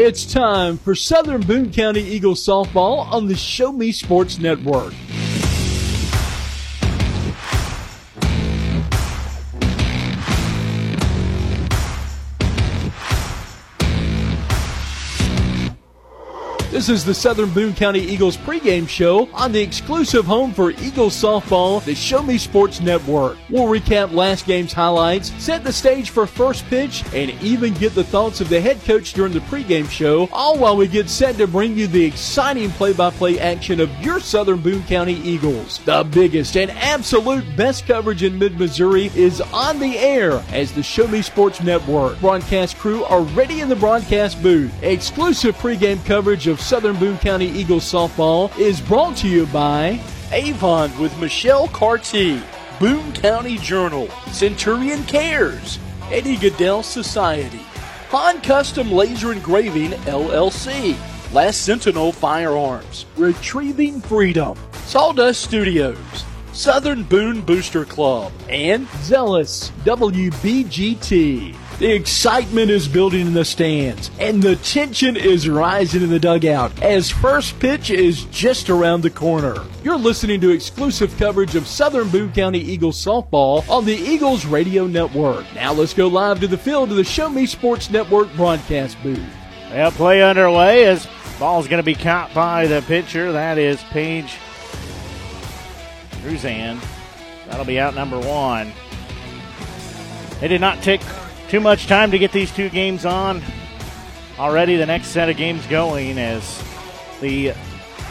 It's time for Southern Boone County Eagles softball on the Show Me Sports Network. This is the Southern Boone County Eagles pregame show on the exclusive home for Eagles softball, the Show Me Sports Network. We'll recap last game's highlights, set the stage for first pitch, and even get the thoughts of the head coach during the pregame show, all while we get set to bring you the exciting play-by-play action of your Southern Boone County Eagles. The biggest and absolute best coverage in mid-Missouri is on the air as the Show Me Sports Network broadcast crew are ready in the broadcast booth. Exclusive pregame coverage of Southern Boone County Eagles softball is brought to you by Avon with Michelle Carty, Boone County Journal, Centurion Cares, Eddie Gaedel Society, Han Custom Laser Engraving LLC, Last Sentinel Firearms, Retrieving Freedom, Sawdust Studios, Southern Boone Booster Club, and Zealous WBGT. The excitement is building in the stands, and the tension is rising in the dugout as first pitch is just around the corner. You're listening to exclusive coverage of Southern Boone County Eagles softball on the Eagles Radio Network. Now let's go live to the field to the Show Me Sports Network broadcast booth. Well, play underway as ball's going to be caught by the pitcher. That is Paige Cruzan. That'll be out number one. They did not take too much time to get these two games on. Already the next set of games going as the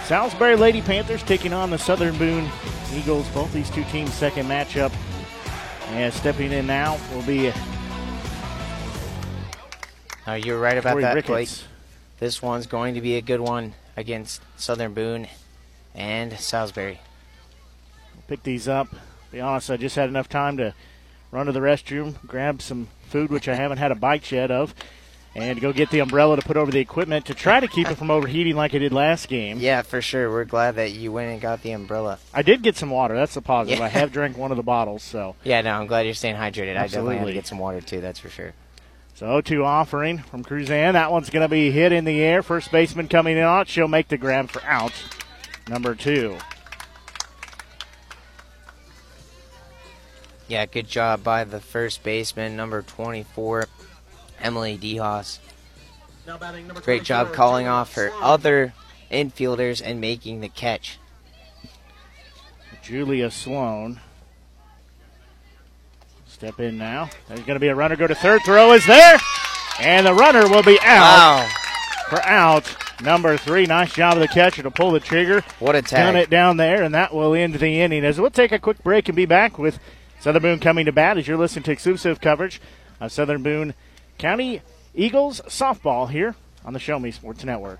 Salisbury Lady Panthers taking on the Southern Boone Eagles. Both these two teams' second matchup. And stepping in now will be. Uh, you're right about Corey that, Ricketts. Blake. This one's going to be a good one against Southern Boone and Salisbury. pick these up. Be honest, I just had enough time to run to the restroom, grab some food, which I haven't had a bite yet of, and go get the umbrella to put over the equipment to try to keep it from overheating like I did last game. Yeah, for sure. We're glad that you went and got the umbrella. I did get some water. That's a positive. Yeah. I have drank one of the bottles, so Yeah, no, I'm glad you're staying hydrated. I definitely had Absolutely. to get some water too. That's for sure. so 0-2 offering from Cruzan. That one's going to be hit in the air. First baseman coming in on. She'll make the grab for out. Number two. Yeah, good job by the first baseman, number 24, Emily DeHaas. Great job calling off her other infielders and making the catch. Julia Sloan. Step in now. There's going to be a runner go to third. Throw is there. And the runner will be out Wow, for out. Number three. Nice job of the catcher to pull the trigger. what a Done tag. it down there, and that will end the inning. As we'll take a quick break and be back with Southern Boone coming to bat as you're listening to exclusive coverage of Southern Boone County Eagles softball here on the Show Me Sports Network.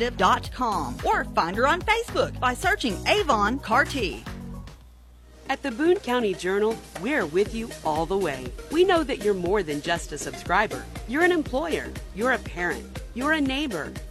mcarty.avonrepresentative.com or find her on Facebook by searching Avon Carty. At the Boone County Journal, we're with you all the way. We know that you're more than just a subscriber. You're an employer, you're a parent, you're a neighbor.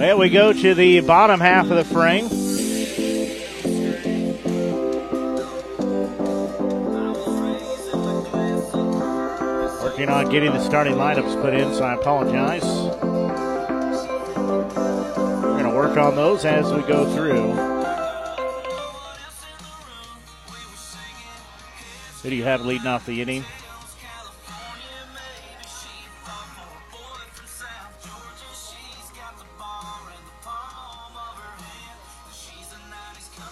Well, we go to the bottom half of the frame. Working on getting the starting lineups put in, so I apologize. We're going to work on those as we go through. Who do you have leading off the inning?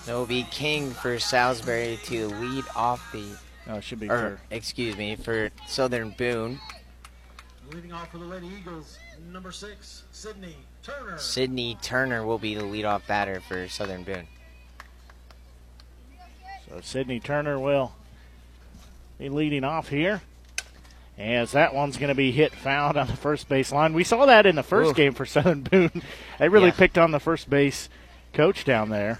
It will be King for Salisbury to lead off the. Oh, it should be. Or, for- excuse me, for Southern Boone. Leading off for the Lady Eagles, number six, Sydney Turner. Sydney Turner will be the leadoff batter for Southern Boone. So Sydney Turner will be leading off here. As that one's going to be hit fouled on the first base line. We saw that in the first Ooh. game for Southern Boone. they really Yeah. picked on the first base coach down there.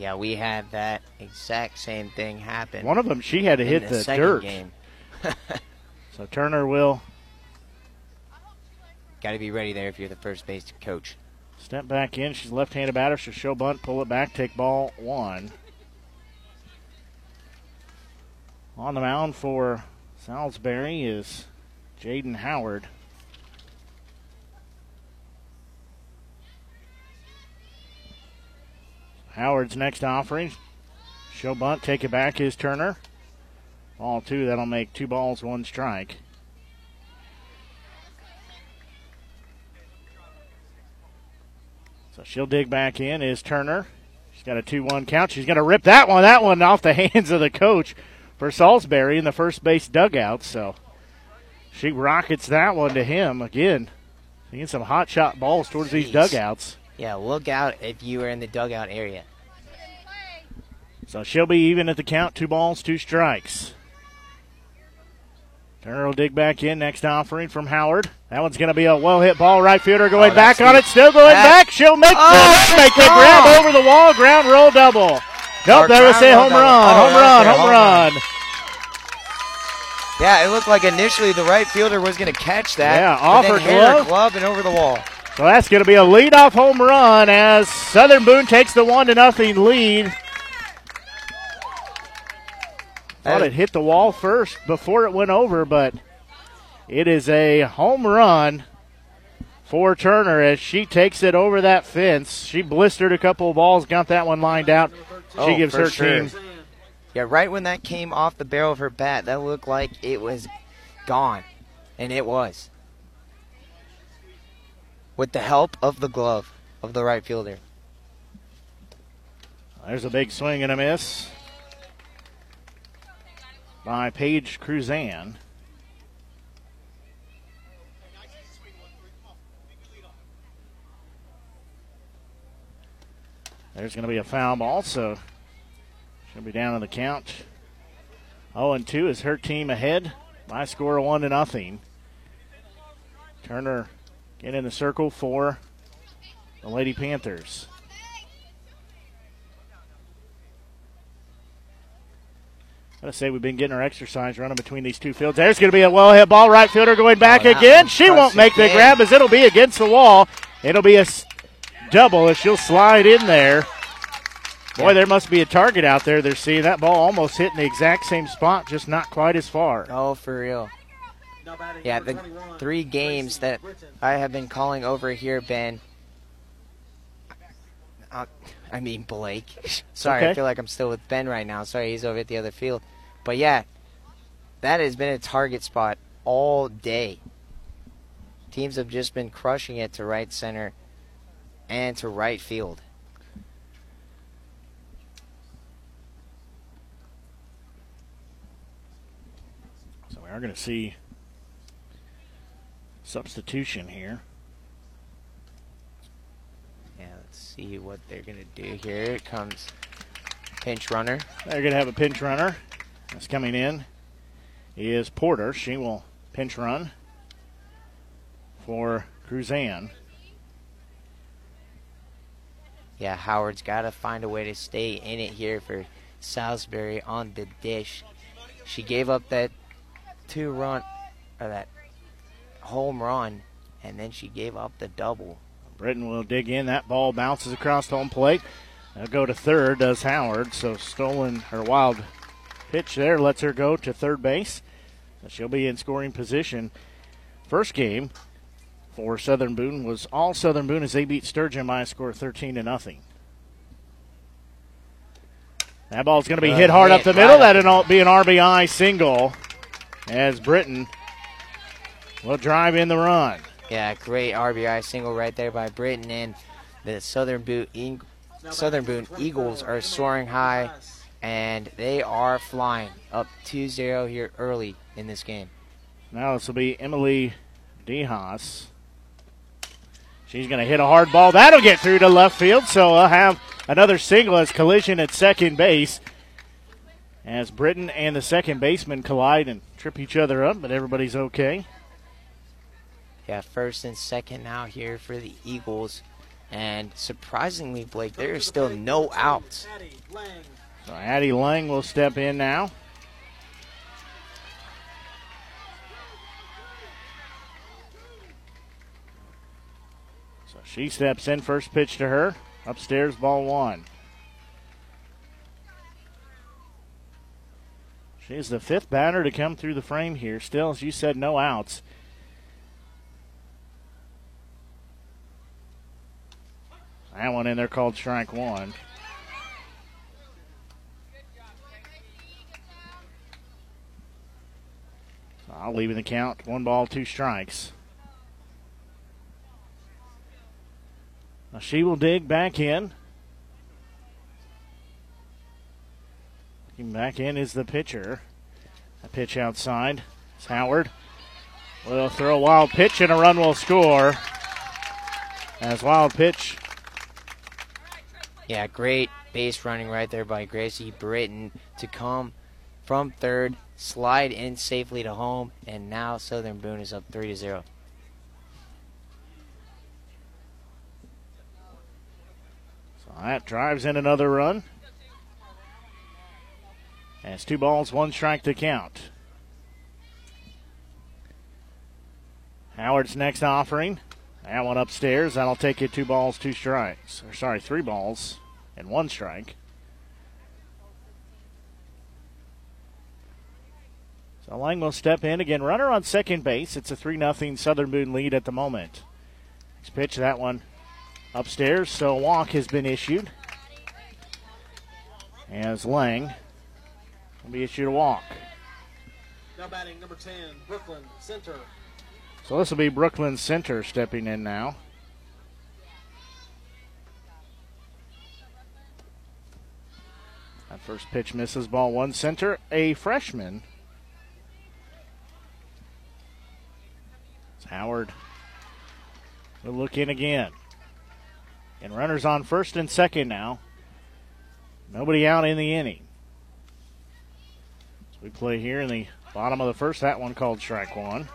Yeah, we had that exact same thing happen. One of them, she had to hit the, the, dirt. game. So Turner will Got to be ready there if you're the first base coach. step back in. She's left-handed batter. She'll show bunt, pull it back, take ball one. On the mound for Salisbury is Jaden Howard. Howard's next offering. Show bunt, take it back is Turner. Ball two, that'll make two balls, one strike. So she'll dig back in is Turner. She's got a 2 1 count. She's going to rip that one, that one off the hands of the coach for Salisbury in the first base dugout. So she rockets that one to him again. Seeing some hot shot balls towards these dugouts. Yeah, look out if you are in the dugout area. So she'll be even at the count. Two balls, two strikes. Turner will dig back in. Next offering from Howard. That one's going to be a well hit ball. Right fielder going Oh, back that's on it. Still going That- back. She'll make Oh, the, make the oh. grab over the wall. Ground roll double. Nope, that was a home run. Oh, home run. Home home run. run. Yeah, it looked like initially the right fielder was going to catch that. Yeah, off her glove. glove and over the wall. So that's going to be a leadoff home run as Southern Boone takes the one to nothing lead. Thought uh, it hit the wall first before it went over, but it is a home run for Turner as she takes it over that fence. She blistered a couple of balls, got that one lined out. She Oh, gives her sure. team Yeah, right when that came off the barrel of her bat, that looked like it was gone. And it was. With the help of the glove of the right fielder. There's a big swing and a miss by Paige Cruzan. There's going to be a foul ball, so she'll be down on the count. 0 and 2 is her team ahead by score of 1 to nothing. Turner get in the circle for the Lady Panthers. Gotta say, we've been getting our exercise running between these two fields. There's going to be a well hit ball. Right fielder going back Oh, again. She won't make the grab as it'll be against the wall. It'll be a s- double as she'll slide in there. Boy, there must be a target out there. They're seeing that ball almost hitting the exact same spot, just not quite as far. Oh, for real. Yeah, the three games that I have been calling over here, Ben. Uh, I mean Blake. Sorry, Okay. I feel like I'm still with Ben right now. Sorry, he's over at the other field. But yeah, that has been a target spot all day. Teams have just been crushing it to right center and to right field. So we are going to see substitution here. Yeah, let's see what they're gonna do here. It comes pinch runner. They're going to have a pinch runner. That's coming in is Porter. She will pinch run for Cruzan. Yeah, Howard's got to find a way to stay in it here for Salisbury on the dish. She gave up that two run or that home run and then she gave up the double. Britton will dig in. That ball bounces across home plate. They'll go to third, does Howard. So stolen her wild pitch there lets her go to third base. She'll be in scoring position. First game for Southern Boone was all Southern Boone as they beat Sturgeon by a score of 13 to nothing. That ball's going to be Good hit hard hit, up the middle. That'll be an RBI single as Britton will drive in the run. Yeah, great RBI single right there by Britton, and the Southern Boone, Eag- Southern Boone Eagles are soaring high, and they are flying up 2-0 here early in this game. Now this will be Emily DeHaas. She's going to hit a hard ball. That'll get through to left field, so I'll have another single as collision at second base. As Britton and the second baseman collide and trip each other up, but everybody's okay. Yeah, first and second now here for the Eagles. And surprisingly, Blake, there is still no outs. So Addie Lang will step in now. So she steps in, first pitch to her. Upstairs, ball one. She's the fifth batter to come through the frame here. Still, as you said, no outs. That one in there called strike one. So I'll leave in the count. One ball, two strikes. Now she will dig back in. Looking back in is the pitcher. A pitch outside. It's Howard. Will throw a wild pitch and a run will score. As wild pitch. Yeah, great base running right there by Gracie Britton to come from third, slide in safely to home, and now Southern Boone is up 3 to 0. So that drives in another run. It's two balls, one strike to count. Howard's next offering. That one upstairs. That'll take you two balls, two strikes. Or sorry, three balls and one strike. So Lang will step in again. Runner on second base. It's a 3 0 Southern Boone lead at the moment. Next pitch, that one upstairs. So a walk has been issued. As Lang will be issued a walk. Now batting number 10, Brooklyn Center. So this will be Brooklyn Center stepping in now. That first pitch misses ball one center. A freshman. It's Howard. We'll look in again. And runners on first and second now. Nobody out in the inning. So we play here in the bottom of the first. That one called strike one.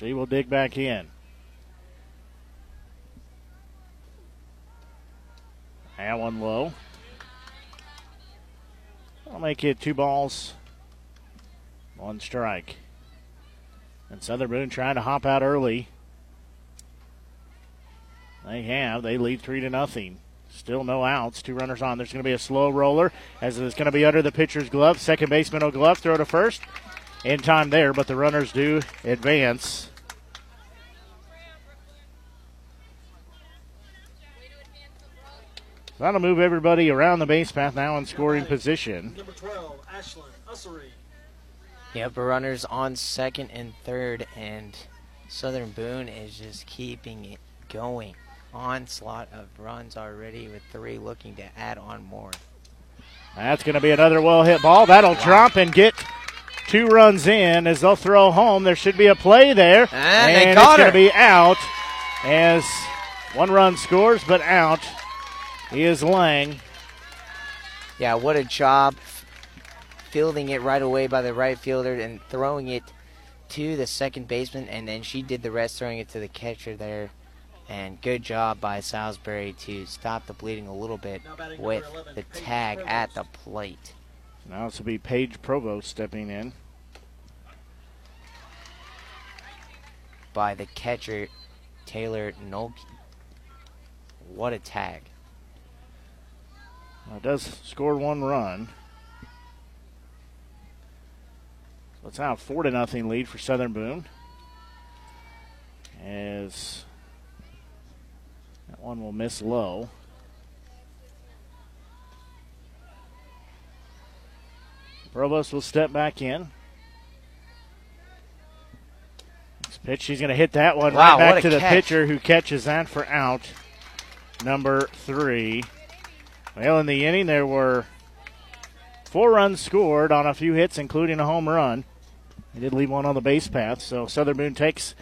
She will dig back in. That one low. I'll make it two balls, one strike. And Southern Boone trying to hop out early. They have. They lead three to nothing. Still no outs. Two runners on. There's going to be a slow roller as it's going to be under the pitcher's glove. Second baseman will glove. Throw to first. In time there, but the runners do advance. That'll move everybody around the base path now in scoring position. Number 12, Ashlyn Ussery. Yep, runners on second and third, and Southern Boone is just keeping it going. Onslaught of runs already with three looking to add on more. That's going to be another well hit ball. That'll drop and get two runs in as they'll throw home. There should be a play there. And they it's going to be out as one run scores, but out is Lang. Yeah, what a job fielding it right away by the right fielder and throwing it to the second baseman, and then she did the rest, throwing it to the catcher there. And good job by Salisbury to stop the bleeding a little bit with the tag at the plate. Now this will be Paige Provost stepping in. By the catcher, Taylor Nolke. What a tag. Well, it does score one run. So it's now a four to nothing lead for Southern Boone. As that one will miss low. Provost will step back in. Next pitch, she's going to hit that one Wow, right back to the catch. pitcher who catches that for out. Number three. Well, in the inning, there were four runs scored on a few hits, including a home run. They did leave one on the base path, so Southern Boone takes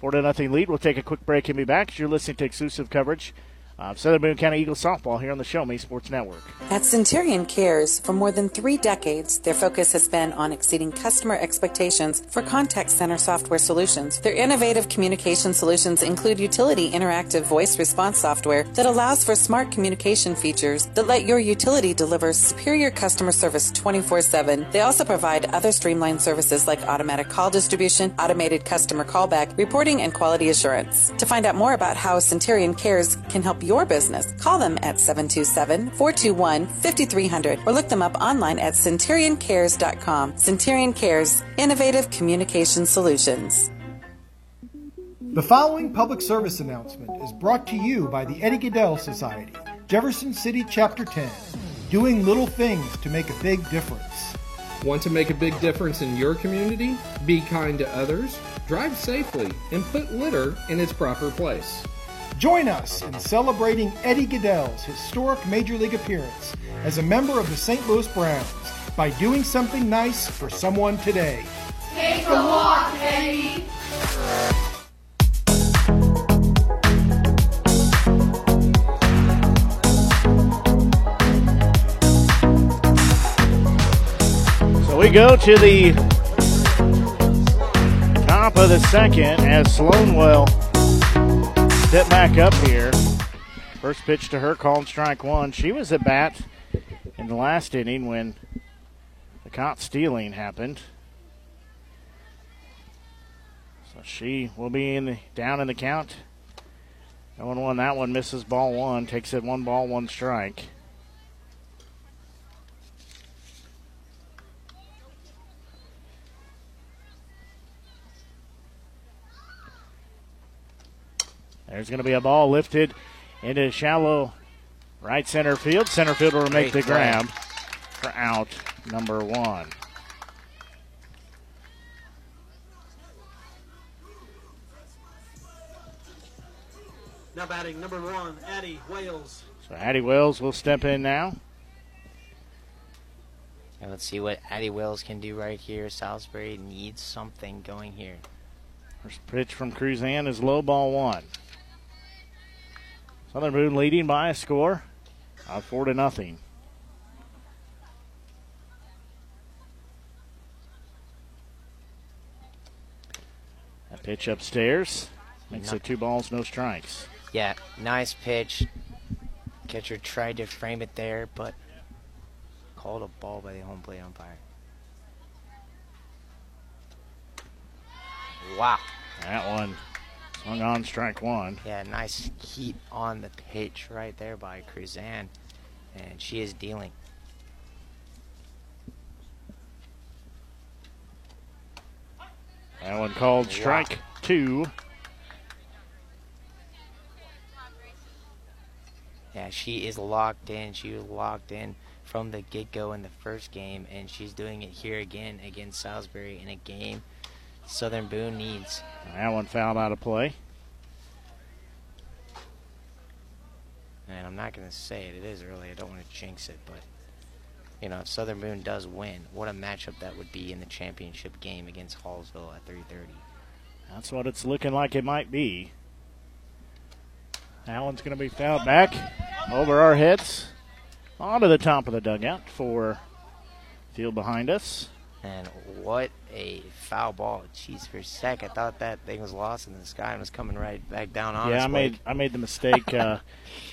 four to nothing lead. We'll take a quick break and be back. You're listening to exclusive coverage of Southern Boone County Eagles softball here on the Show Me Sports Network. At Centurion Cares, for more than three decades, their focus has been on exceeding customer expectations for contact center software solutions. Their innovative communication solutions include utility interactive voice response software that allows for smart communication features that let your utility deliver superior customer service 24 7. They also provide other streamlined services like automatic call distribution, automated customer callback, reporting, and quality assurance. To find out more about how Centurion Cares can help your business, call them at 727 421 5300 or look them up online at centurioncares.com. Centurion Cares, innovative communication solutions. The following public service announcement is brought to you by the Eddie Gaedel Society, Jefferson City Chapter 10, doing little things to make a big difference. Want to make a big difference in your community? Be kind to others, drive safely, and put litter in its proper place. Join us in celebrating Eddie Gaedel's historic Major League appearance as a member of the St. Louis Browns by doing something nice for someone today. Take a walk, Eddie. So we go to the top of the second as Sloan step back up here. First pitch to her, called strike one. She was at bat in the last inning when the caught stealing happened. So she will be in the, down in the count. No one won that one, misses ball one, takes it one ball, one strike. There's going to be a ball lifted into shallow right center field. Center fielder will make the Great play. grab for out number one. Now batting number one, Addie Wales. So Addie Wells will step in now. And let's see what Addie Wills can do right here. Salisbury needs something going here. First pitch from Cruzan is low ball one. Southern Boone leading by a score of four to nothing. A pitch upstairs makes it two balls, no strikes. Yeah, nice pitch. Catcher tried to frame it there, but called a ball by the home plate umpire. Wow. That one swung on strike one. Yeah, nice heat on the pitch right there by Cruzan. And she is dealing. That one called strike two. Yeah, she is locked in. She was locked in from the get go in the first game, and she's doing it here again against Salisbury in a game Southern Boone needs. That one fouled out of play. And I'm not going to say it. It is early. I don't want to jinx it, but you know, if Southern Boone does win, what a matchup that would be in the championship game against Hallsville at 3:30. That's what it's looking like it might be. That one's going to be fouled back over our heads onto the top of the dugout for field behind us. And what a foul ball. Jeez, for a sec, I thought that thing was lost in the sky and was coming right back down on Yeah, us. I made I made the mistake. uh,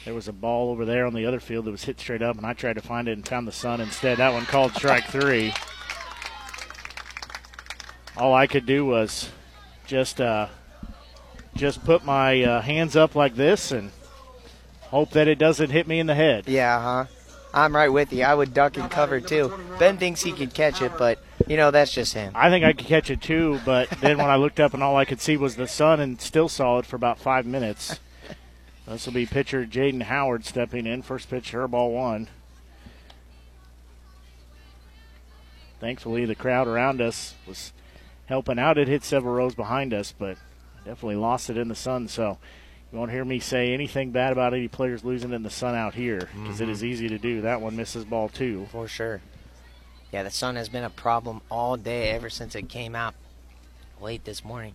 there was a ball over there on the other field that was hit straight up, and I tried to find it and found the sun instead. That one called strike three. All I could do was just uh, just put my uh, hands up like this and hope that it doesn't hit me in the head. Yeah, huh? I'm right with you. I would duck and cover too. Ben thinks he could catch it, but you know that's just him. I think I could catch it too, but then when I looked up and all I could see was the sun and still saw it for about five minutes. This will be pitcher Jaden Howard stepping in. First pitch, her ball one. Thankfully, the crowd around us was helping out. It hit several rows behind us, but definitely lost it in the sun. So you won't hear me say anything bad about any players losing in the sun out here because Mhm. is easy to do. That one misses ball two. For sure. Yeah, the sun has been a problem all day ever since it came out late this morning.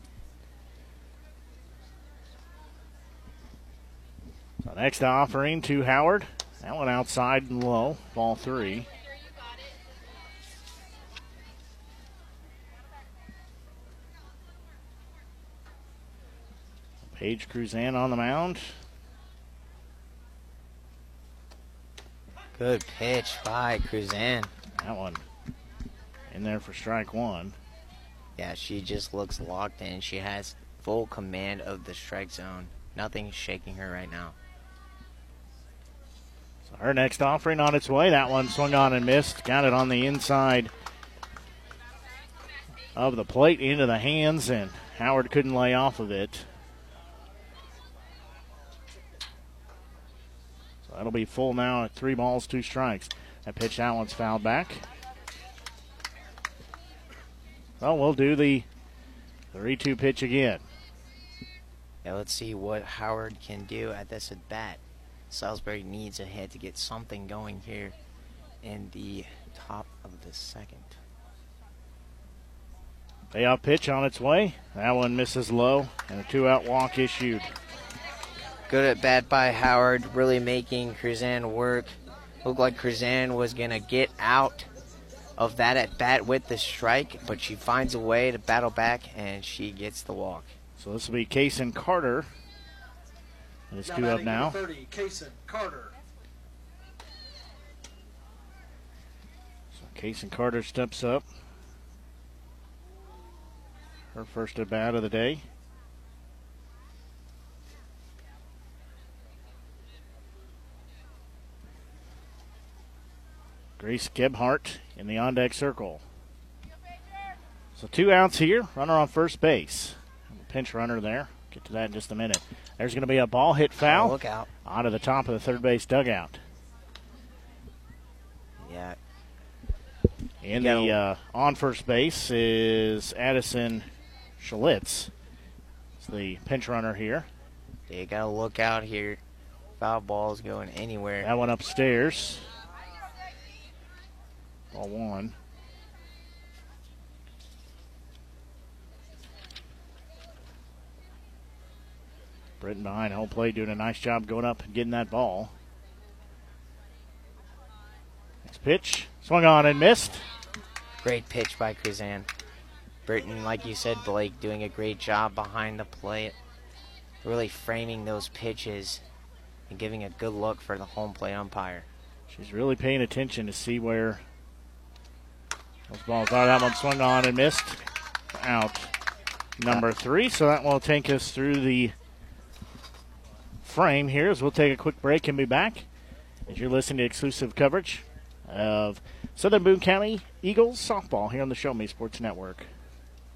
So next offering to Howard. That one outside and low. Ball three. Paige Cruzan on the mound. Good pitch by Cruzan. That one in there for strike one. Yeah, she just looks locked in. She has full command of the strike zone. Nothing's shaking her right now. So her next offering on its way. That one swung on and missed. Got it on the inside of the plate into the hands, and Howard couldn't lay off of it. That'll be full now at three balls, two strikes. That pitch, that one's fouled back. Well, we'll do the 3 2 pitch again. Yeah, let's see what Howard can do at this at bat. Salisbury needs a hit to get something going here in the top of the second. Payoff pitch on its way. That one misses low, and a two out walk issued. Good at bat by Howard, really making Cruzan work. Looked like Cruzan was going to get out of that at bat with the strike, but she finds a way to battle back and she gets the walk. So this will be Kaysen Carter. Let's two up now. 30, Kaysen Carter. So Kaysen Carter steps up. Her first at bat of the day. Grace Gebhart in the on deck circle. So two outs here. Runner on first base. Pinch runner there. Get to that in just a minute. There's going to be a ball hit foul. Oh, look out. Out of the top of the third base dugout. Yeah. In the uh, on first base is Addison Schalitz. It's the pinch runner here. You got to look out here. Foul ball's going anywhere. That one upstairs. Ball one. Britton behind home plate doing a nice job going up and getting that ball. Next pitch. Swung on and missed. Great pitch by Cruzan. Britton, like you said, Blake, doing a great job behind the plate. Really framing those pitches and giving a good look for the home plate umpire. She's really paying attention to see where those balls are. That one swung on and missed. Out. Number three. So that will take us through the frame here as we'll take a quick break and be back as you're listening to exclusive coverage of Southern Boone County Eagles softball here on the Show Me Sports Network.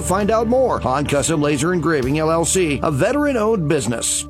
to find out more. on Custom Laser Engraving LLC, a veteran owned business.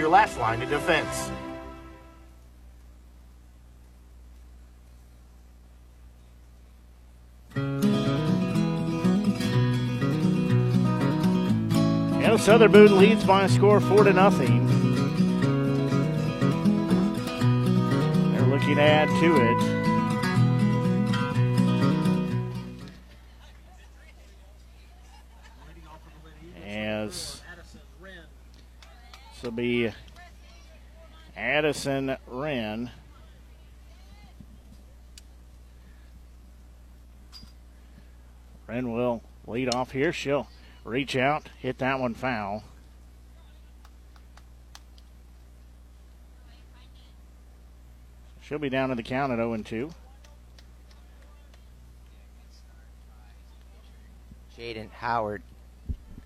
last line of defense. You Southern leads by a score four to nothing. They're looking to add to it. This will be Addison Wren. Wren will lead off here. She'll reach out, hit that one foul. She'll be down to the count at 0 and 2. Jaden Howard.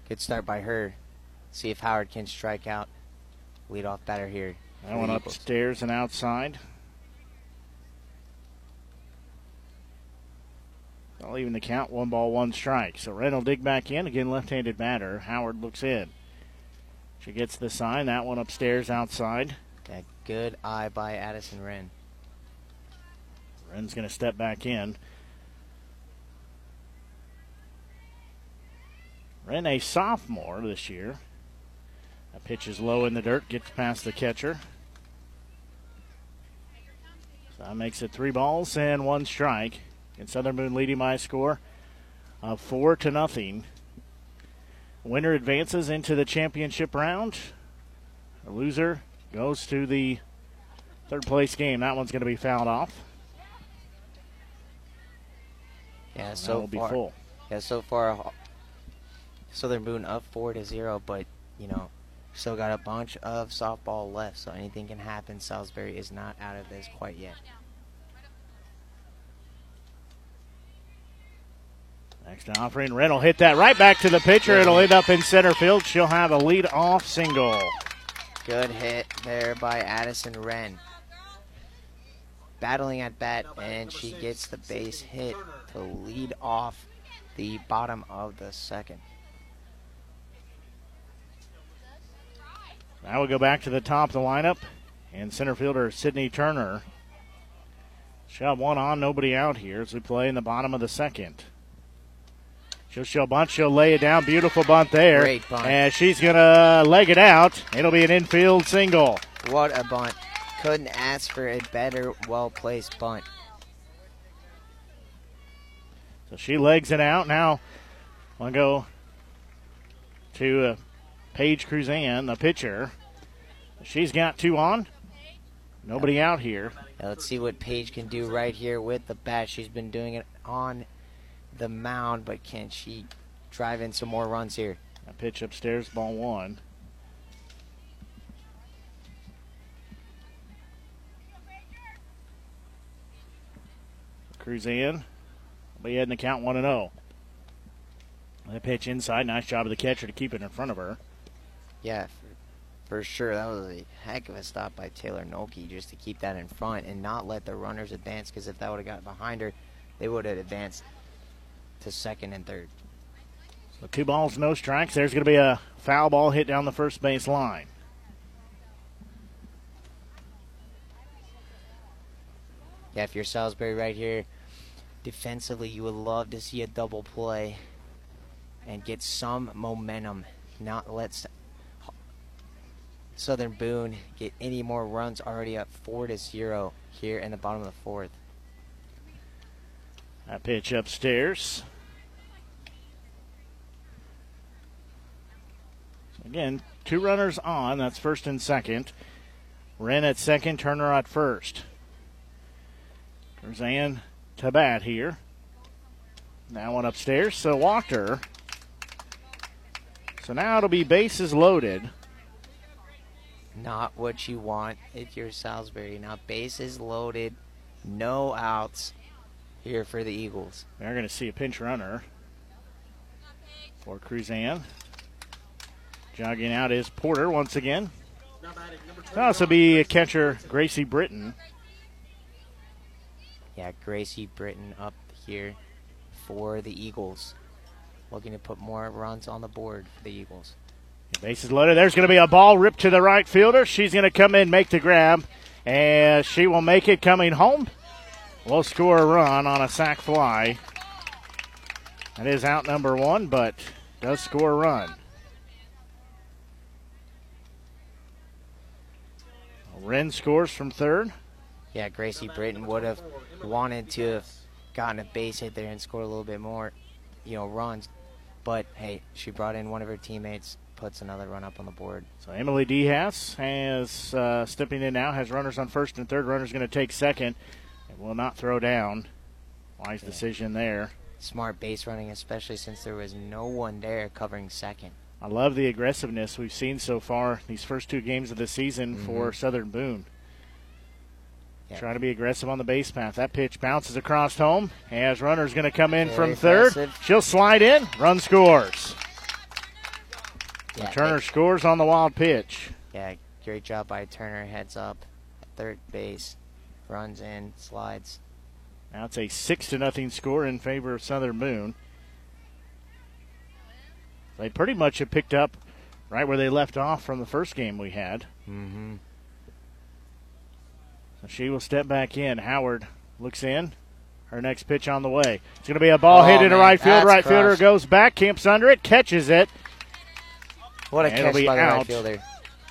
Good start by her. See if Howard can strike out. Lead off batter here. That one upstairs and outside. Not even the count. One ball, one strike. So Red will dig back in. Again, left handed batter. Howard looks in. She gets the sign. That one upstairs outside. That good eye by Addison Wren. Wren's going to step back in. Wren, a sophomore this year. That pitch is low in the dirt, gets past the catcher. So that makes it three balls and one strike. And Southern Boone leading by a score of four to nothing. Winner advances into the championship round. The loser goes to the third place game. That one's going to be fouled off. Yeah, so far. Yeah, so far, Southern Boone up four to zero, but you know, still got a bunch of softball left, so anything can happen. Salisbury is not out of this quite yet. Next offering, Wren will hit that right back to the pitcher. It'll end up in center field. She'll have a lead off single. Good hit there by Addison Wren. Battling at bat, and she gets the base hit to lead off the bottom of the second. Now we go back to the top of the lineup, and center fielder Sydney Turner. She'll one on, nobody out here as we play in the bottom of the second. She'll show bunt. She'll lay it down. Beautiful bunt there. Great bunt. And she's going to leg it out. It'll be an infield single. What a bunt. Couldn't ask for a better, well placed bunt. So she legs it out. Now we'll go to uh, Paige Cruzan, the pitcher. She's got two on. Nobody out here. Now let's see what Paige can do right here with the bat. She's been doing it on the mound, but can she drive in some more runs here? A pitch upstairs, ball one. Cruzan. Be heading the count 1 0. That pitch inside. Nice job of the catcher to keep it in front of her. Yeah, for, for sure. That was a heck of a stop by Taylor Noki just to keep that in front and not let the runners advance because if that would have got behind her, they would have advanced to second and third. So two balls, no strikes. There's going to be a foul ball hit down the first base line. Yeah, if you're Salisbury right here, defensively, you would love to see a double play and get some momentum. Not let Southern Boone get any more runs. Already up four to zero here in the bottom of the fourth. That pitch upstairs. Again, two runners on. That's first and second. Wren at second, Turner at first. Cruzan to bat here. Now one upstairs, so walked her. So now it'll be bases loaded. Not what you want if you're Salisbury. Now, bases loaded, no outs here for the Eagles. They're going to see a pinch runner for Cruzan. Jogging out is Porter once again. It'll also be catcher Gracie Britton. Yeah, Gracie Britton up here for the Eagles. Looking to put more runs on the board for the Eagles. Bases loaded. There's going to be a ball ripped to the right fielder. She's going to come in, make the grab, and she will make it coming home. We'll score a run on a sac fly. That is out number one, but does score a run. Wren scores from third. Yeah, Gracie Britton would have wanted to have gotten a base hit there and scored a little bit more, you know, runs. But hey, she brought in one of her teammates, puts another run up on the board. So Emily Dehas has uh, stepping in now, has runners on first and third. Runner's going to take second and will not throw down. Wise yeah. decision there. Smart base running, especially since there was no one there covering second. I love the aggressiveness we've seen so far these first two games of the season mm-hmm. for Southern Boone. Yeah. Trying to be aggressive on the base path. That pitch bounces across home as runner's going to come in Very from third. She'll slide in. Run scores. Yeah, Turner scores on the wild pitch. Yeah, great job by Turner. Heads up, third base, runs in, slides. Now it's a six to nothing score in favor of Southern Boone. They pretty much have picked up right where they left off from the first game we had. Mm-hmm. So she will step back in. Howard looks in. Her next pitch on the way. It's going to be a ball oh, hit into right field. Right crushed. fielder goes back, camps under it, catches it. What a catch by the right fielder.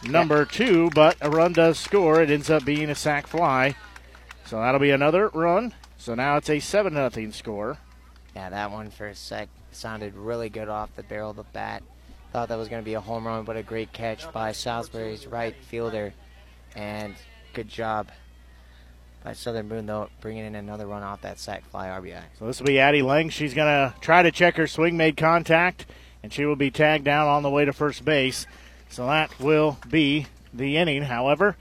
Number yeah. two, but a run does score. It ends up being a sac fly. So that'll be another run. So now it's a 7 0 score. Yeah, that one for a sec sounded really good off the barrel of the bat. Thought that was going to be a home run, but a great catch by Salisbury's right fielder. And good job by Southern Boone, though, bringing in another run off that sac fly RBI. So this will be Addie Lang. She's going to try to check her swing, made contact, and she will be tagged down on the way to first base. So that will be the inning. However,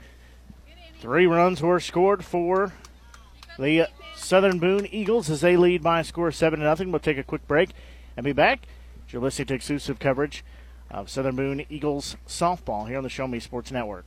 three runs were scored for the Southern Boone Eagles as they lead by a score of 7 0. We'll take a quick break and be back. You're listening to exclusive coverage of Southern Boone Eagles softball here on the Show Me Sports Network.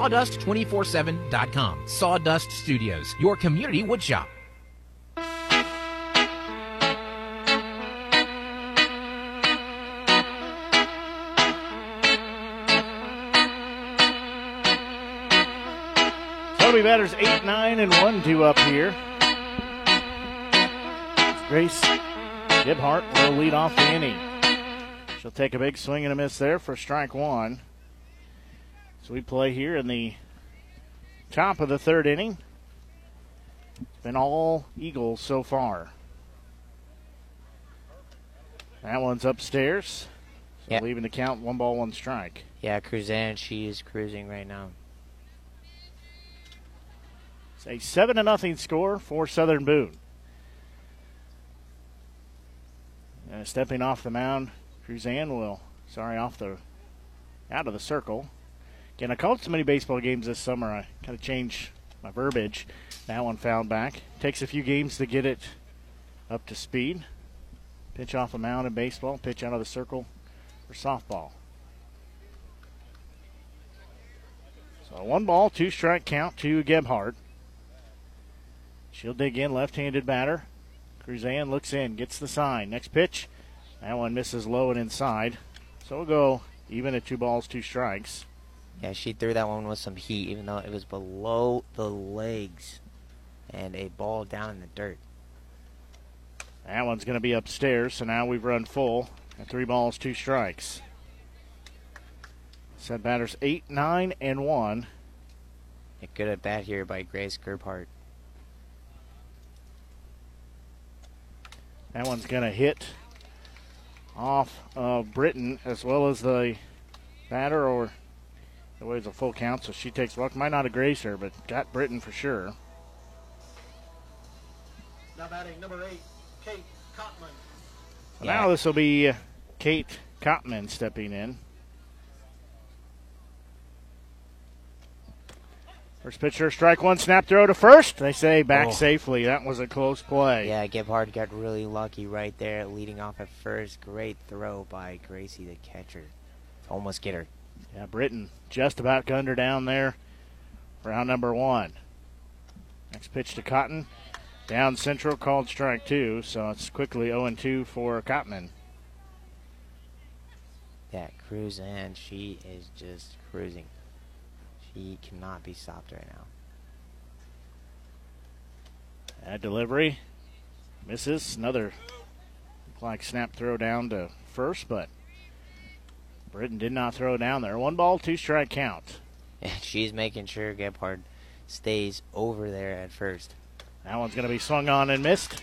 sawdust247.com. Sawdust Studios, your community woodshop. Toby batters 8, 9, and 1 2 up here. Grace Gebhardt will lead off the inning. She'll take a big swing and a miss there for strike one. So we play here in the top of the third inning. It's been all Eagles so far. That one's upstairs. So yep. leaving the count one ball, one strike. Yeah, Cruzan, she is cruising right now. It's a seven to nothing score for Southern Boone. Uh, stepping off the mound, Cruzan will sorry off the out of the circle. Again, I called so many baseball games this summer, I kind of changed my verbiage. That one found back. Takes a few games to get it up to speed. Pitch off a mound in baseball, pitch out of the circle for softball. So one ball, two strike count to Gebhardt. She'll dig in, left handed batter. Cruzan looks in, gets the sign. Next pitch. That one misses low and inside. So we'll go even at two balls, two strikes. Yeah, she threw that one with some heat, even though it was below the legs and a ball down in the dirt. That one's going to be upstairs, so now we've run full at three balls, two strikes. Set batters eight, nine, and one. A good at bat here by Grace Gebhardt. That one's going to hit off of Britton as well as the batter, or it was a full count, so she takes walk. Might not have grazed her, but got Britton for sure. Now batting number eight, Kate Cotman. Yeah. Now this will be uh, Kate Cotman stepping in. First pitcher, strike one, snap throw to first. They say back oh. safely. That was a close play. Yeah, Gebhardt got really lucky right there, leading off at first. Great throw by Gracie, the catcher. Almost get her. Yeah, Britton just about gunned her down there. Round number one. Next pitch to Cotman. Down central, called strike two, so it's quickly 0 2 for Cotman. Yeah, Cruzan, she is just cruising. She cannot be stopped right now. That delivery misses. Another like snap throw down to first, but Britton did not throw down there. One ball, two strike count. Yeah, she's making sure Gebhardt stays over there at first. That one's going to be swung on and missed.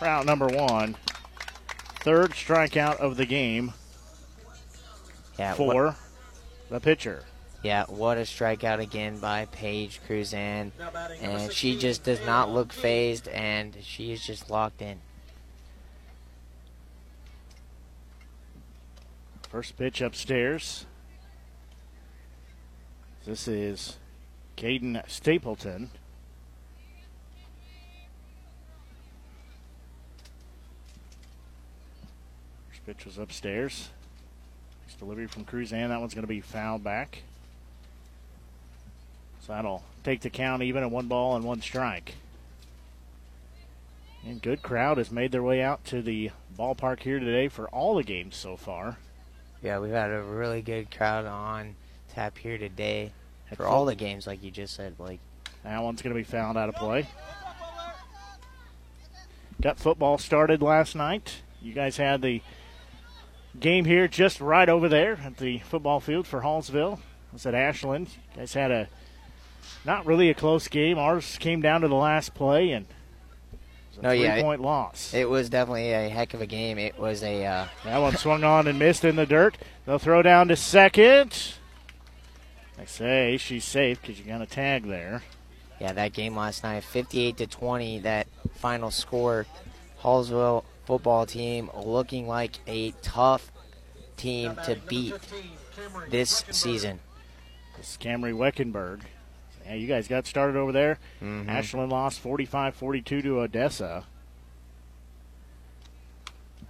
Route number one. Third strikeout of the game yeah, for what? the pitcher. Yeah, what a strikeout again by Paige Cruzan. And she just does not look phased, and she is just locked in. First pitch upstairs. This is Caden Stapleton. First pitch was upstairs. Nice delivery from Cruzan. That one's going to be fouled back. So that'll take the count even at one ball and one strike. And good crowd has made their way out to the ballpark here today for all the games so far. Yeah, we've had a really good crowd on tap here today for all the games, like you just said, Blake. That one's going to be fouled out of play. Got football started last night. You guys had the game here just right over there at the football field for Hallsville. I was at Ashland. You guys had a not really a close game. Ours came down to the last play and no, yeah, point loss. It was definitely a heck of a game. It was a uh, that one swung on and missed in the dirt. They'll throw down to second. I say she's safe because you got a tag there. Yeah, that game last night, 58 to 20. That final score. Hallsville football team looking like a tough team to beat this season. This is Camry Weckenberg. Yeah, you guys got started over there. Mm-hmm. Ashland lost 45-42 to Odessa.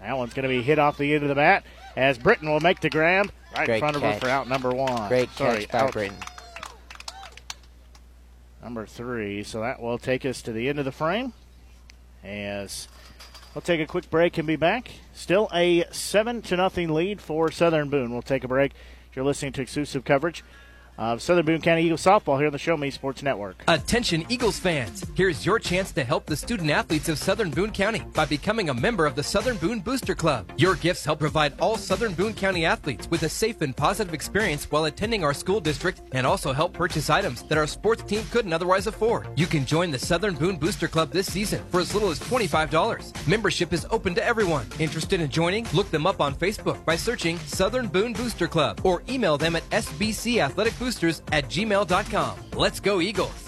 That one's going to be hit off the end of the bat as Britton will make the grab right Great in front catch. of her for out number one. Great Sorry, catch by out Britton. Number three. So that will take us to the end of the frame. As we'll take a quick break and be back. Still a seven to nothing lead for Southern Boone. We'll take a break. You're listening to exclusive coverage of Southern Boone County Eagles softball here on the Show Me Sports Network. Attention Eagles fans, here's your chance to help the student athletes of Southern Boone County by becoming a member of the Southern Boone Booster Club. Your gifts help provide all Southern Boone County athletes with a safe and positive experience while attending our school district and also help purchase items that our sports team couldn't otherwise afford. You can join the Southern Boone Booster Club this season for as little as $25. Membership is open to everyone. Interested in joining? Look them up on Facebook by searching Southern Boone Booster Club or email them at sbcathleticboosters at gmail.com. Let's go Eagles!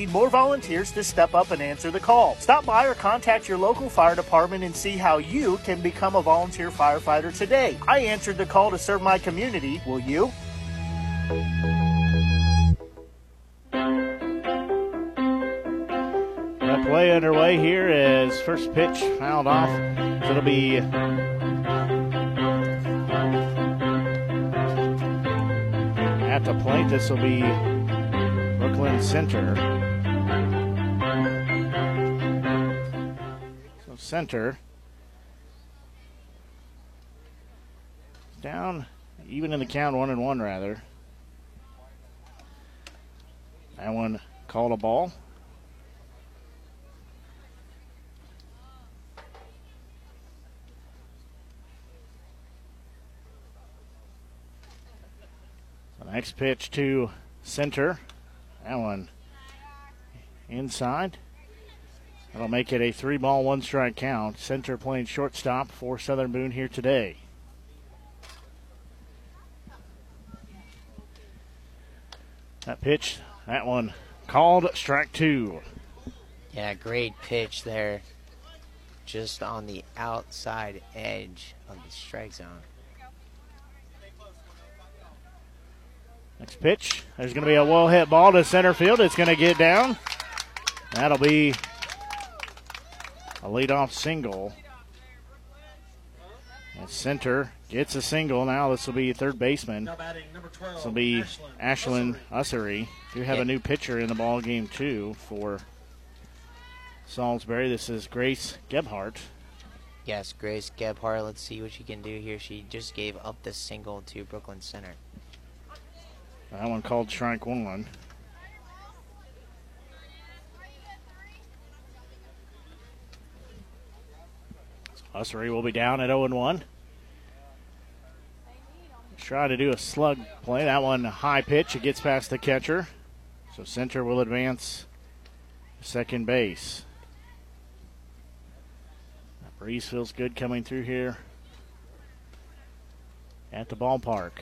need more volunteers to step up and answer the call. Stop by or contact your local fire department and see how you can become a volunteer firefighter today. I answered the call to serve my community. Will you? The play underway here is first pitch fouled off. So it'll be at the plate. This will be Brooklyn Center. Center down, even in the count, one and one rather. That one called a ball. The next pitch to center. That one inside. That'll make it a three ball, one strike count. Center playing shortstop for Southern Boone here today. That pitch, that one called strike two. Yeah, great pitch there. Just on the outside edge of the strike zone. Next pitch. There's going to be a well hit ball to center field. It's going to get down. That'll be a leadoff single. And center gets a single. Now this will be third baseman. This will be Ashlyn Ussery. You have a new pitcher in the ball game too for Salisbury. This is Grace Gebhardt. Yes, Grace Gebhardt. Let's see what she can do here. She just gave up the single to Brooklyn Center. That one called strike one. Ussery will be down at 0 1. Try to do a slug play. That one high pitch. It gets past the catcher. So center will advance second base. That breeze feels good coming through here at the ballpark.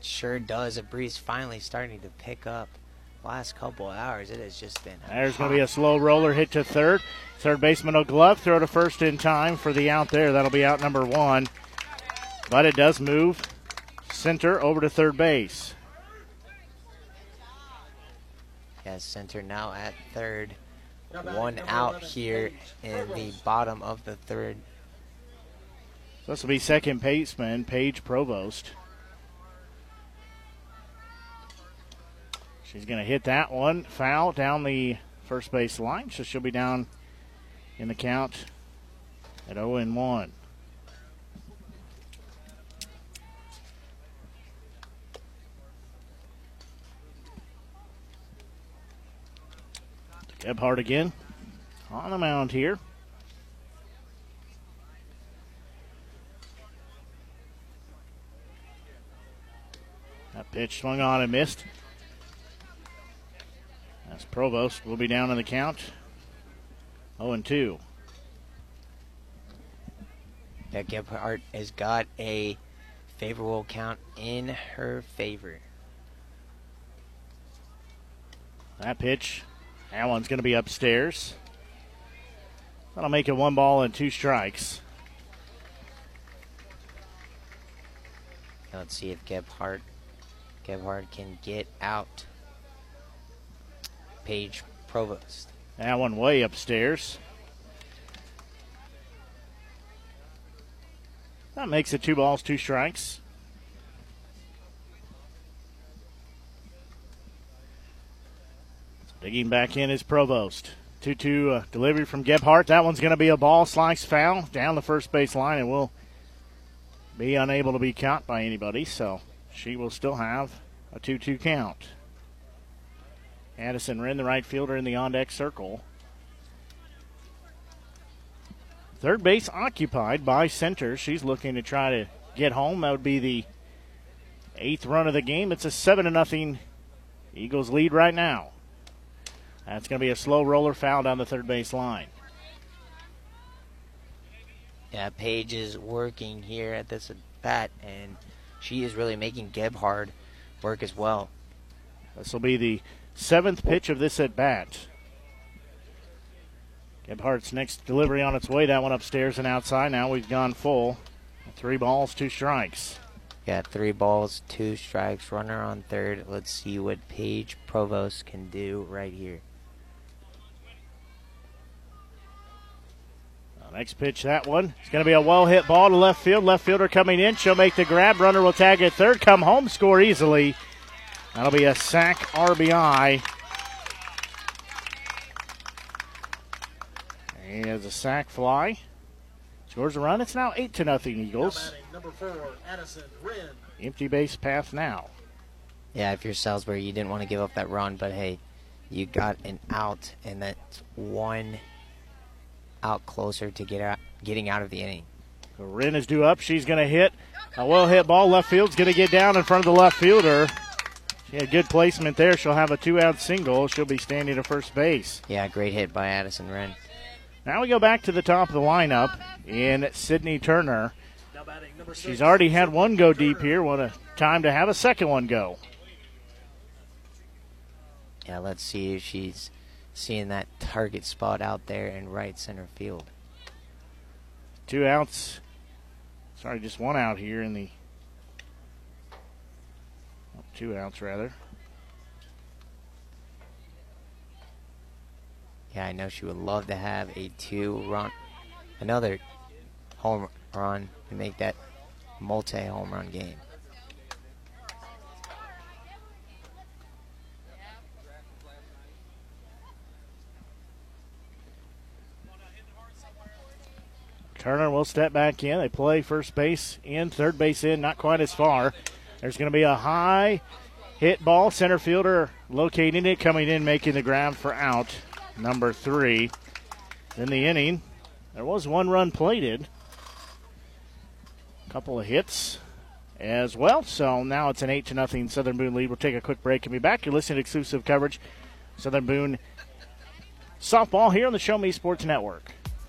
Sure does. A breeze finally starting to pick up. Last couple hours, it has just been. There's going to be a slow roller hit to third. Third baseman will glove, throw to first in time for the out there. That'll be out number one. But it does move center over to third base. Yes, center now at third. One out here in the bottom of the third. So this will be second baseman, Paige Provost. She's going to hit that one foul down the first base line, so she'll be down in the count at 0 and 1. Gebhardt again on the mound here. That pitch swung on and missed. As Provost will be down in the count 0 and 2. That Gebhardt has got a favorable count in her favor. That pitch, that one's going to be upstairs. That'll make it one ball and two strikes. Let's see if Gebhardt, Gebhardt can get out Paige Provost. That one way upstairs. That makes it two balls, two strikes. Digging back in is Provost. 2 2 uh, delivery from Gebhardt. That one's going to be a ball, slice foul down the first base line and will be unable to be caught by anybody. So she will still have a 2 2 count. Addison Wren, the right fielder, in the on deck circle. Third base occupied by center. She's looking to try to get home. That would be the eighth run of the game. It's a 7 0 Eagles lead right now. That's going to be a slow roller foul down the third base line. Yeah, Paige is working here at this bat, and she is really making Gebhardt work as well. This will be the seventh pitch of this at bat. Gebhardt's next delivery on its way. That one upstairs and outside. Now we've gone full. Three balls, two strikes. Yeah, three balls, two strikes. Runner on third. Let's see what Paige Provost can do right here. Next pitch, that one. It's going to be a well hit ball to left field. Left fielder coming in. She'll make the grab. Runner will tag at third. Come home, score easily. That'll be a sac RBI. He has a sac fly. Scores a run. It's now 8 to nothing Eagles. Number four, Addison Wren. Empty base path now. Yeah, if you're Salisbury, you didn't want to give up that run, but hey, you got an out, and that's one out closer to get out, getting out of the inning. So Wren is due up. She's going to hit a well hit ball. Left field's going to get down in front of the left fielder. Had good placement there. She'll have a two out single. She'll be standing at first base. Yeah, great hit by Addison Wren. Now we go back to the top of the lineup in Sydney Turner. She's already had one go deep here. What a time to have a second one go. Yeah, let's see if she's seeing that target spot out there in right center field. Two outs. Sorry, just one out here in the. Two outs, rather. Yeah, I know she would love to have a two run, another home run to make that multi home run game. Turner will step back in. They play first base in, third base in, not quite as far. There's going to be a high hit ball. Center fielder locating it, coming in, making the grab for out number three. In the inning, there was one run plated. A couple of hits as well. So now it's an 8 to nothing Southern Boone lead. We'll take a quick break and be back. You're listening to exclusive coverage. Southern Boone softball here on the Show Me Sports Network.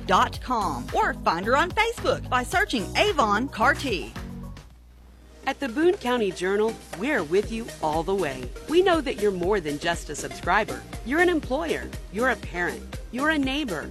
mcarty.avonrepresentative or find her on Facebook by searching Avon Carty. At the Boone County Journal, we're with you all the way. We know that you're more than just a subscriber. You're an employer, you're a parent, you're a neighbor.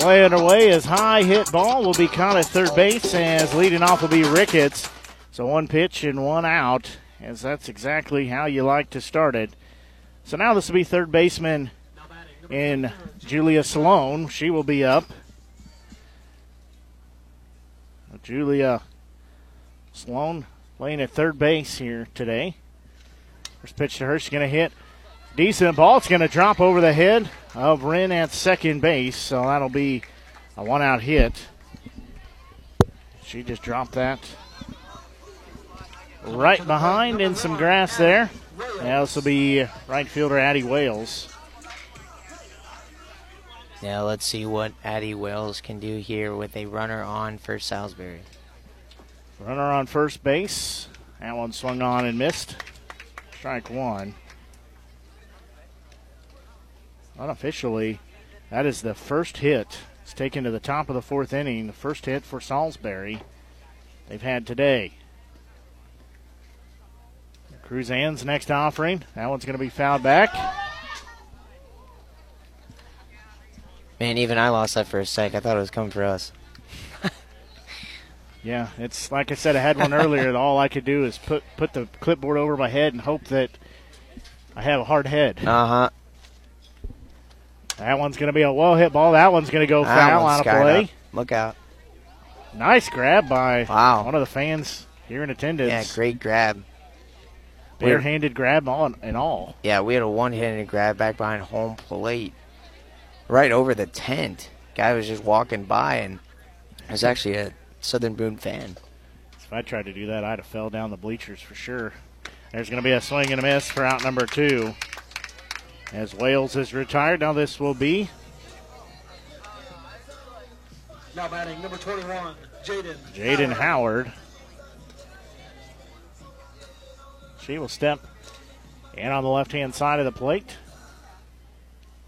Play underway as high hit ball will be caught at third base as leading off will be Ricketts. So one pitch and one out, as that's exactly how you like to start it. So now this will be third baseman in Julia Sloan. She will be up. Julia Sloan playing at third base here today. First pitch to her, she's going to hit. Decent ball. It's going to drop over the head of Wren at second base, so that'll be a one out hit. She just dropped that right behind in some grass there. Now this will be right fielder Addie Wales. Now let's see what Addie Wells can do here with a runner on for Salisbury. Runner on first base. That one swung on and missed. Strike one. Unofficially, that is the first hit. It's taken to the top of the fourth inning. The first hit for Salisbury they've had today. Cruzan's next offering. That one's going to be fouled back. Man, even I lost that for a sec. I thought it was coming for us. yeah, it's like I said. I had one earlier. all I could do is put put the clipboard over my head and hope that I have a hard head. Uh huh. That one's going to be a well hit ball. That one's going to go foul on a play. Up. Look out. Nice grab by wow. one of the fans here in attendance. Yeah, great grab. Barehanded grab on and all. Yeah, we had a one-handed grab back behind home plate right over the tent. Guy was just walking by, and it was actually a Southern Boone fan. If I tried to do that, I'd have fell down the bleachers for sure. There's going to be a swing and a miss for out number two. As Wales is retired, now this will be. Now batting number 21, Jaden. Jaden Howard. She will step in on the left hand side of the plate.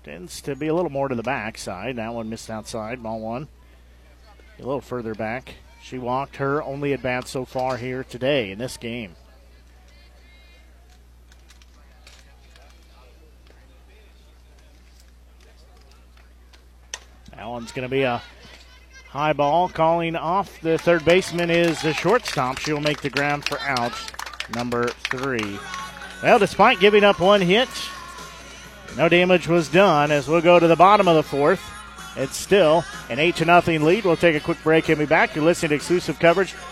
Tends to be a little more to the back side. That one missed outside. Ball one. A little further back. She walked her only at bat so far here today in this game. That one's going to be a high ball. Calling off the third baseman is the shortstop. She'll make the ground for out number three. Well, despite giving up one hit, no damage was done as we'll go to the bottom of the fourth. It's still an 8 to nothing lead. We'll take a quick break and be back. You're listening to exclusive coverage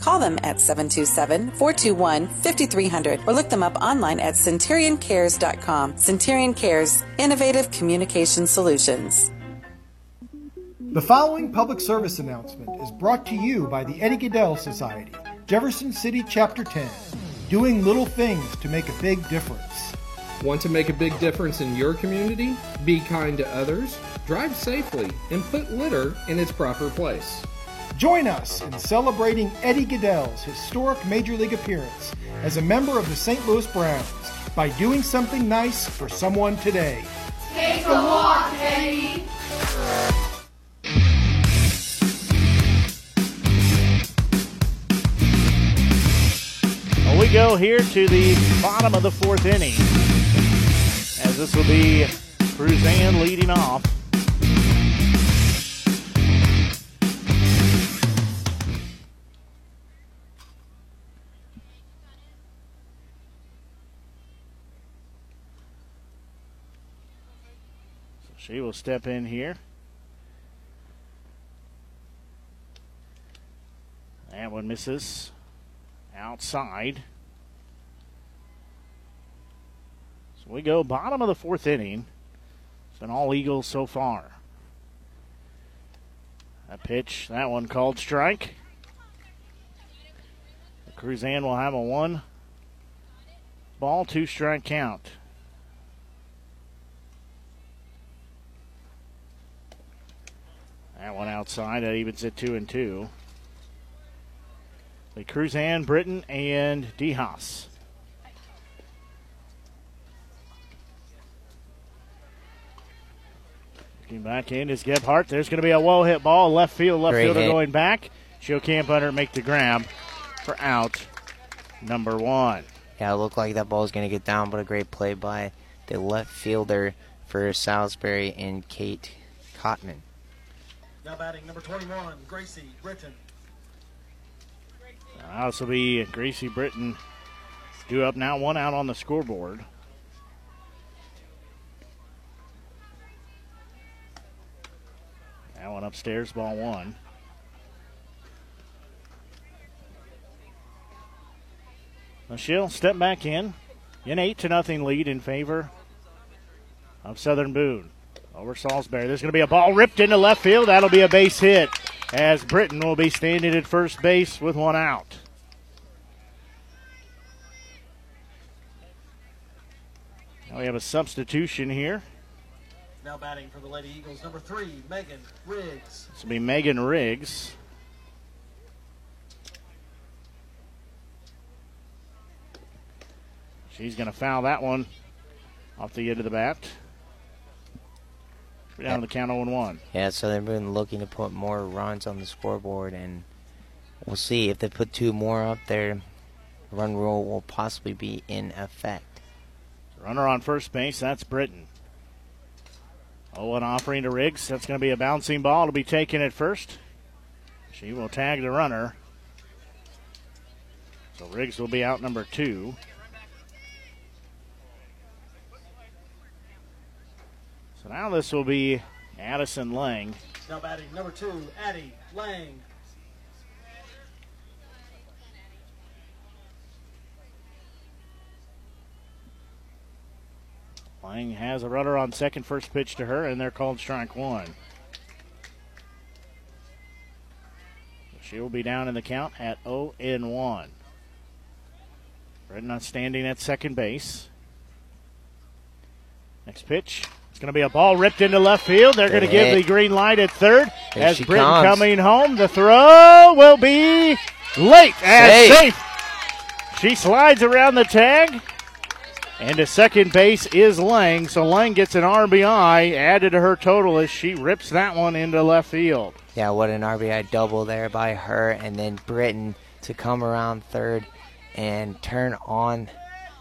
call them at 727 421 5300 or look them up online at centurioncares.com. Centurion Cares, innovative communication solutions. The following public service announcement is brought to you by the Eddie Gaedel Society, Jefferson City Chapter 10, doing little things to make a big difference. Want to make a big difference in your community? Be kind to others, drive safely, and put litter in its proper place. Join us in celebrating Eddie Gaedel's historic Major League appearance as a member of the St. Louis Browns by doing something nice for someone today. Take a walk, Eddie. Well, we go here to the bottom of the fourth inning. As this will be Cruzan leading off. She will step in here. That one misses outside. So we go bottom of the fourth inning. It's been all Eagles so far. That pitch, that one called strike. Cruzan will have a one ball, two strike count. That one outside. That evens it two and two. The Cruzan, Britton, and DeHaas. Looking back in is Gebhardt. There's going to be a well hit ball. Left field. Left Great fielder hit. going back. She'll camp under, make the grab for out number one. Yeah, it looked like that ball was going to get down, but a great play by the left fielder for Salisbury and Kate Cotman. Now batting number 21, Gracie Britton. Uh, this will be Gracie Britton due up now, one out on the scoreboard. That one upstairs, ball one. Now she'll step back in. An eight to nothing lead in favor of Southern Boone. Over Salisbury. There's going to be a ball ripped into left field. That'll be a base hit as Britton will be standing at first base with one out. Now we have a substitution here. Now batting for the Lady Eagles, number three, Megan Riggs. This will be Megan Riggs. She's going to foul that one off the end of the bat. Down to the count 0 1. Yeah, Southern Boone looking to put more runs on the scoreboard, and we'll see if they put two more up there. Run rule will possibly be in effect. Runner on first base, that's Britton. 0 1 offering to Riggs. That's going to be a bouncing ball to be taken at first. She will tag the runner. So Riggs will be out number two. So now this will be Addison Lang. Now batting number two, Addie Lang. Lang has a runner on second, first pitch to her, and they're called strike one. She will be down in the count at 0 and 1. Britton standing at second base. Next pitch. It's going to be a ball ripped into left field. They're going to give the green light at third. Here as Britton comes. coming home. The throw will be late as Safe. safe. She slides around the tag. And to second base is Lang. So Lang gets an RBI added to her total as she rips that one into left field. Yeah, what an RBI double there by her, and then Britton to come around third and turn on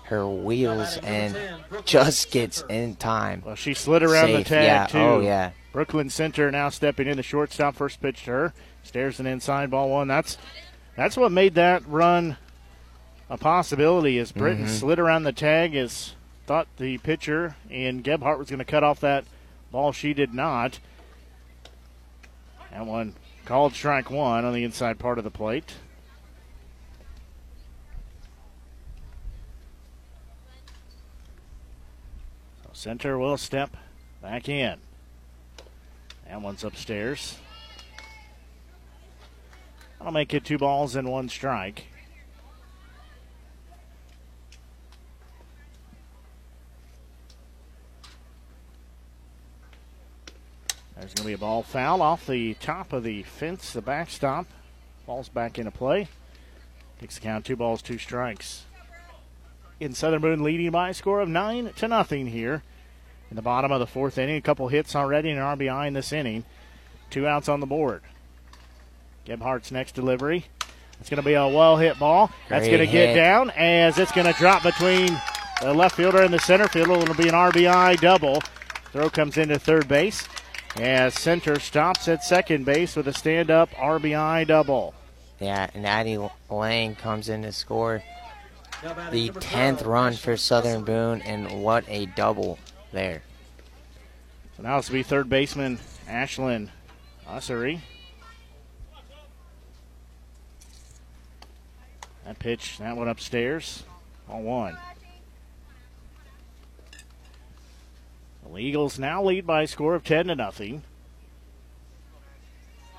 her wheels and just gets in time. Well, she slid around the tag yeah. too. Oh yeah. Brooklyn Center now stepping in the shortstop. First pitch to her. Stairs an inside ball one. That's that's what made that run a possibility. As Britton Mhm. slid around the tag, as thought the pitcher and Gebhardt was going to cut off that ball. She did not. That one called strike one on the inside part of the plate. Center will step back in. That one's upstairs. I'll make it two balls and one strike. There's going to be a ball foul off the top of the fence, the backstop. Ball's back into play. Takes the count two balls, two strikes. In Southern Boone leading by a score of nine to nothing here in the bottom of the fourth inning. A couple hits already and an RBI in this inning. Two outs on the board. Gebhardt's next delivery. It's going to be a well hit ball. That's Great going to get down as it's going to drop between the left fielder and the center fielder. It'll be an RBI double. Throw comes into third base as center stops at second base with a stand up RBI double. Yeah, and Addie Lang comes in to score the 10th run for Southern Boone, and what a double there. So now it's to be third baseman Ashlyn Ussery. That pitch, that one upstairs, all one. The Eagles now lead by a score of 10 to nothing.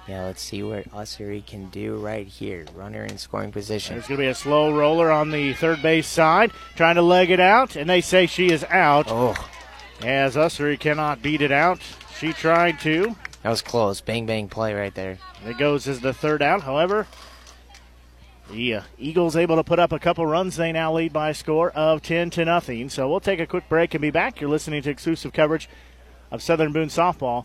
Yeah, let's see what Ussery can do right here. Runner in scoring position. There's going to be a slow roller on the third base side, trying to leg it out, and they say she is out. Oh, As Ussery cannot beat it out. She tried to. that was close. Bang bang play right there. It goes as the third out. However, the uh, Eagles able to put up a couple runs. They now lead by a score of 10 to nothing. So we'll take a quick break and be back. You're listening to exclusive coverage of Southern Boone softball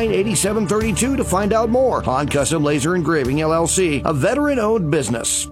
8732 to find out more. on Custom Laser Engraving LLC, a veteran owned business.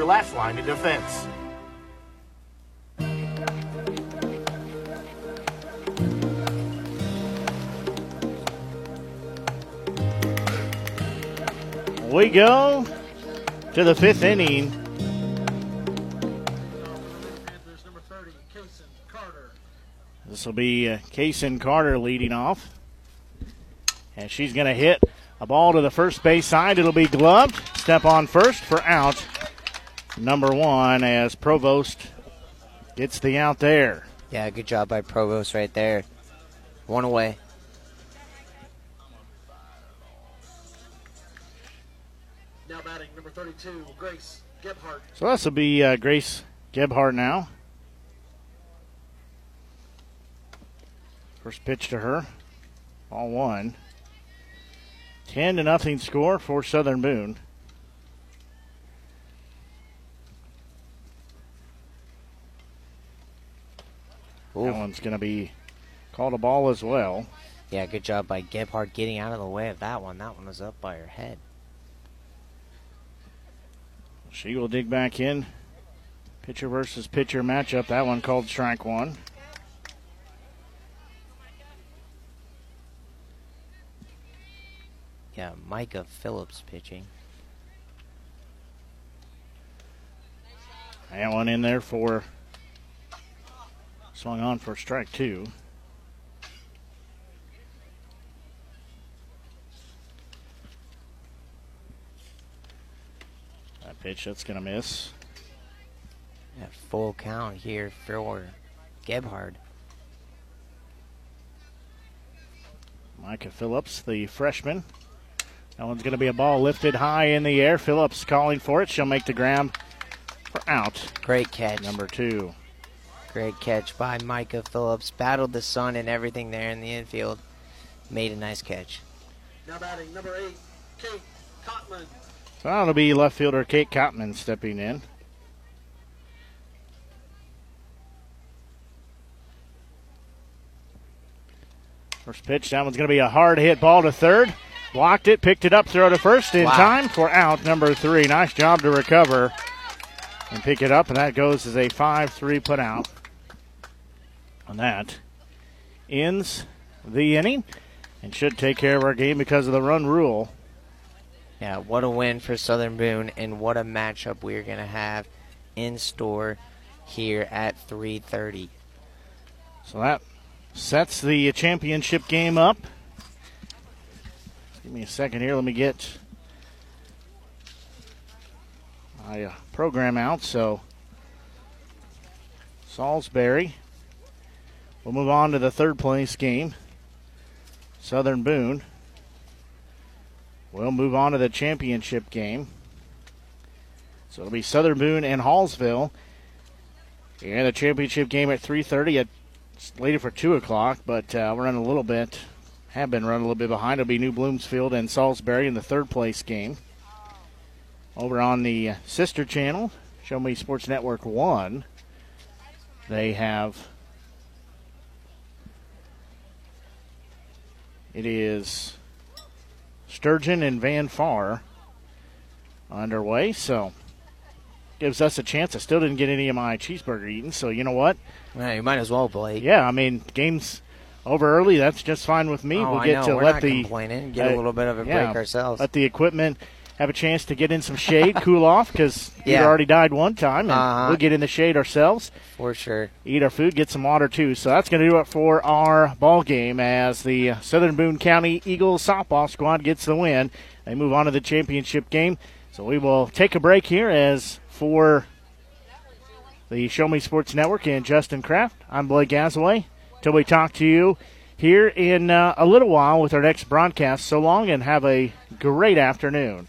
last line of defense. We go to the fifth inning. This will be uh, Kaysen Carter leading off. And she's going to hit a ball to the first base side. It'll be gloved. Step on first for out. Number one as Provost gets the out there. Yeah, good job by Provost right there. One away. Now batting number 32, Grace Gebhardt. So this will be uh, Grace Gebhardt now. First pitch to her. All one. 10 to nothing score for Southern Boone. Ooh. That one's going to be called a ball as well. Yeah, good job by Gebhardt getting out of the way of that one. That one was up by her head. She will dig back in. Pitcher versus pitcher matchup. That one called strike one. Yeah, Micah Phillips pitching. That one in there for swung on for strike two. That pitch that's going to miss. Yeah, full count here for Gebhardt. Micah Phillips, the freshman. That one's going to be a ball lifted high in the air. Phillips calling for it. She'll make the grab for out. Great catch. Number two. Great catch by Micah Phillips. Battled the sun and everything there in the infield. Made a nice catch. Now batting number eight, Kate Cotman. So that'll be left fielder Kate Cotman stepping in. First pitch, that one's going to be a hard hit ball to third. Blocked it, picked it up, throw to first in Wow. time for out number three. Nice job to recover and pick it up, and that goes as a 5 3 put out. And that ends the inning and should take care of our game because of the run rule. Yeah, what a win for Southern Boone, and what a matchup we're going to have in store here at 3:30. So that sets the championship game up. Give me a second here. Let me get my uh, program out. So, Salisbury. We'll move on to the third place game. Southern Boone. We'll move on to the championship game. So it'll be Southern Boone and Hallsville. And the championship game at 3:30. At slated for two o'clock, but uh, we're running a little bit. Have been running a little bit behind. It'll be New Bloomfield and Salisbury in the third place game. Over on the sister channel, Show Me Sports Network One, they have. It is Sturgeon and Van Far underway, so gives us a chance. I still didn't get any of my cheeseburger eaten, so you know what? Yeah, you might as well, Blake. Yeah, I mean, game's over early, that's just fine with me. Oh, we'll get to We're let the complaining. Get a uh, little bit of a yeah, break ourselves. Let the equipment have a chance to get in some shade, cool off because Yeah. already died one time, and Uh-huh. we'll get in the shade ourselves. For sure. Eat our food, get some water too. So that's going to do it for our ball game as the Southern Boone County Eagles softball squad gets the win. They move on to the championship game. So we will take a break here as for the Show Me Sports Network and Justin Kraft. I'm Blake Gasaway. Till we talk to you here in uh, a little while with our next broadcast. So long and have a great afternoon.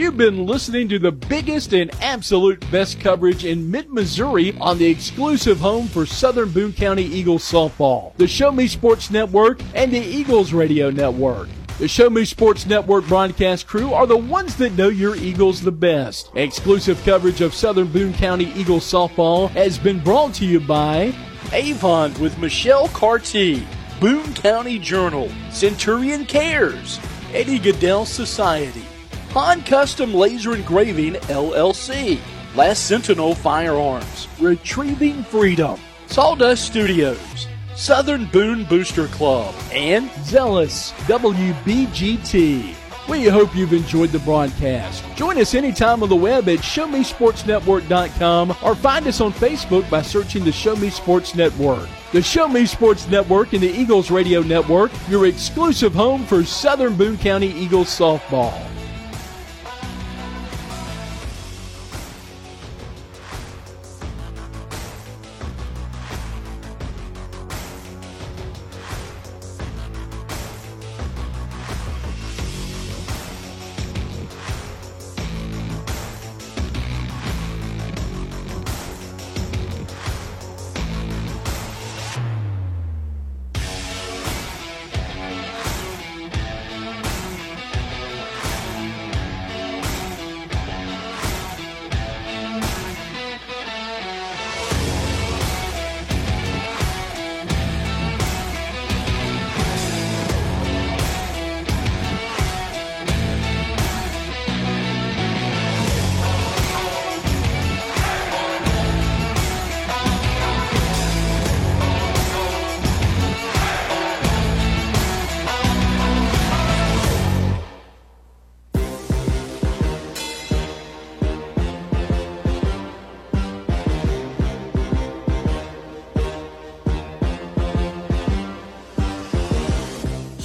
You've been listening to the biggest and absolute best coverage in mid Missouri on the exclusive home for Southern Boone County Eagles softball, the Show Me Sports Network, and the Eagles Radio Network. The Show Me Sports Network broadcast crew are the ones that know your Eagles the best. Exclusive coverage of Southern Boone County Eagles softball has been brought to you by Avon with Michelle Carty, Boone County Journal, Centurion Cares, Eddie Gaedel Society, Han Custom Laser Engraving LLC, Last Sentinel Firearms, Retrieving Freedom, Sawdust Studios, Southern Boone Booster Club, and Zealous WBGT. We hope you've enjoyed the broadcast. Join us anytime on the web at ShowMeSportsNetwork.com or find us on Facebook by searching the Show Me Sports Network. The Show Me Sports Network and the Eagles Radio Network, your exclusive home for Southern Boone County Eagles softball.